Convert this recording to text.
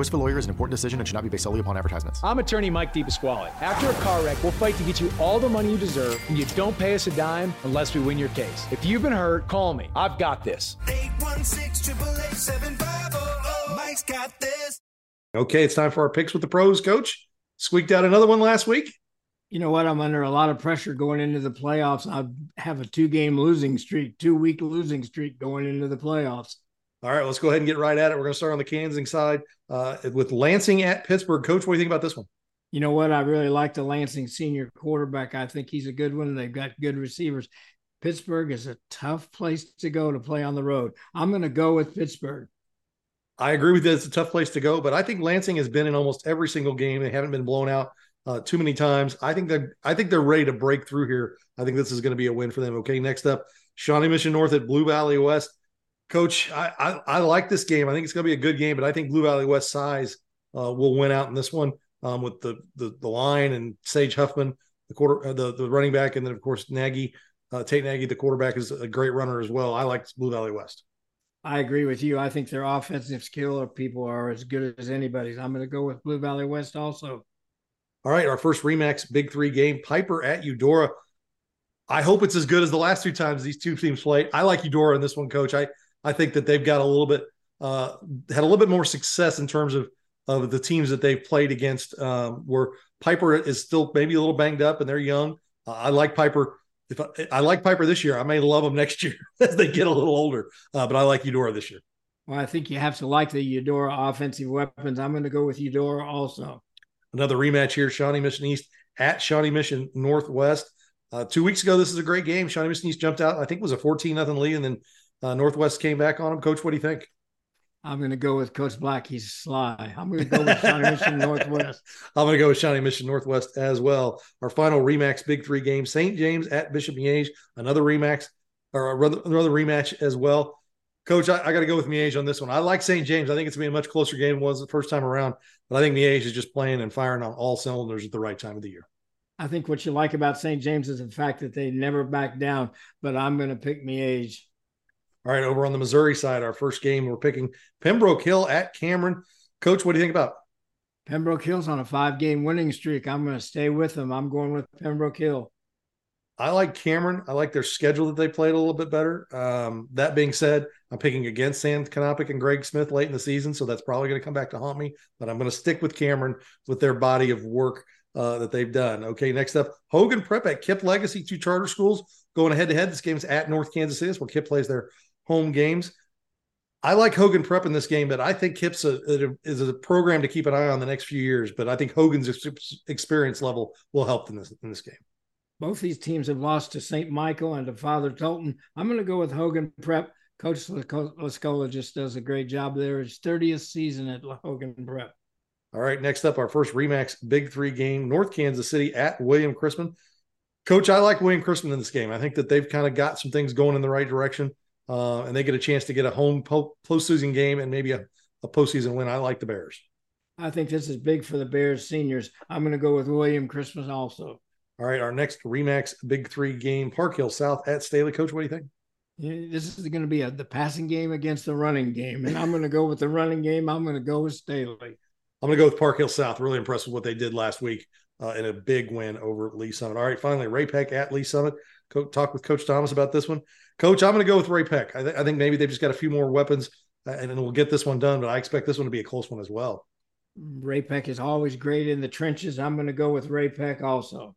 choice of a lawyer is an important decision and should not be based solely upon advertisements. I'm attorney Mike DePasquale. After a car wreck, we'll fight to get you all the money you deserve, and you don't pay us a dime unless we win your case. If you've been hurt, call me. I've got this. 816 Mike's got this. Okay, it's time for our picks with the pros, coach. Squeaked out another one last week. You know what? I'm under a lot of pressure going into the playoffs. I have a two game losing streak, two week losing streak going into the playoffs. All right, let's go ahead and get right at it. We're going to start on the Kansas side uh, with Lansing at Pittsburgh. Coach, what do you think about this one? You know what? I really like the Lansing senior quarterback. I think he's a good one. They've got good receivers. Pittsburgh is a tough place to go to play on the road. I'm going to go with Pittsburgh. I agree with you. It's a tough place to go, but I think Lansing has been in almost every single game. They haven't been blown out uh, too many times. I think they're I think they're ready to break through here. I think this is going to be a win for them. Okay, next up, Shawnee Mission North at Blue Valley West. Coach, I, I, I like this game. I think it's going to be a good game, but I think Blue Valley West size uh, will win out in this one um, with the, the the line and Sage Huffman, the quarter, uh, the the running back, and then of course Nagy, uh, Tate Nagy, the quarterback, is a great runner as well. I like Blue Valley West. I agree with you. I think their offensive skill of people are as good as anybody's. I'm going to go with Blue Valley West also. All right, our first Remax Big Three game: Piper at Eudora. I hope it's as good as the last two times these two teams played. I like Eudora in this one, Coach. I I think that they've got a little bit uh, had a little bit more success in terms of of the teams that they've played against. Um, where Piper is still maybe a little banged up and they're young. Uh, I like Piper. If I, I, like Piper this year, I may love them next year as they get a little older. Uh, but I like Eudora this year. Well, I think you have to like the Eudora offensive weapons. I'm going to go with Eudora also. Another rematch here: Shawnee Mission East at Shawnee Mission Northwest. Uh, two weeks ago, this is a great game. Shawnee Mission East jumped out. I think it was a 14 nothing lead, and then uh, Northwest came back on him. Coach, what do you think? I'm going to go with Coach Black. He's sly. I'm going to go with Shawnee Mission Northwest. I'm going to go with Shawnee Mission Northwest as well. Our final Remax Big Three game: St. James at Bishop Miege. Another Remax or another rematch as well. Coach, I, I got to go with Miege on this one. I like St. James. I think it's going to be a much closer game than it was the first time around, but I think Miege is just playing and firing on all cylinders at the right time of the year. I think what you like about St. James is the fact that they never back down, but I'm going to pick Miege. All right, over on the Missouri side, our first game, we're picking Pembroke Hill at Cameron. Coach, what do you think about? Pembroke Hill's on a five game winning streak. I'm going to stay with them. I'm going with Pembroke Hill. I like Cameron. I like their schedule that they played a little bit better. Um, that being said, I'm picking against Sam Canopic and Greg Smith late in the season, so that's probably going to come back to haunt me. But I'm going to stick with Cameron with their body of work uh, that they've done. Okay, next up, Hogan Prep at Kipp Legacy, two charter schools going head to head. This game's at North Kansas City. That's where Kipp plays their home games. I like Hogan Prep in this game, but I think Kipp's a, a, is a program to keep an eye on the next few years. But I think Hogan's experience level will help in this in this game. Both these teams have lost to St. Michael and to Father Tolton. I'm going to go with Hogan Prep. Coach Lascola just does a great job there. His 30th season at Hogan Prep. All right, next up, our first Remax Big Three game, North Kansas City at William Chrisman. Coach, I like William Chrisman in this game. I think that they've kind of got some things going in the right direction uh, and they get a chance to get a home po- postseason game and maybe a, a postseason win. I like the Bears. I think this is big for the Bears seniors. I'm going to go with William Chrisman also. All right, our next Remax Big Three game, Park Hill South at Staley. Coach, what do you think? Yeah, this is going to be a, the passing game against the running game, and I'm going to go with the running game. I'm going to go with Staley. I'm going to go with Park Hill South. Really impressed with what they did last week uh, in a big win over Lee Summit. All right, finally, Ray-Pec at Lee Summit. Co- talk with Coach Thomas about this one. Coach, I'm going to go with Ray-Pec. I, th- I, think maybe they've just got a few more weapons uh, and we'll get this one done, but I expect this one to be a close one as well. Ray-Pec is always great in the trenches. I'm going to go with Ray-Pec also.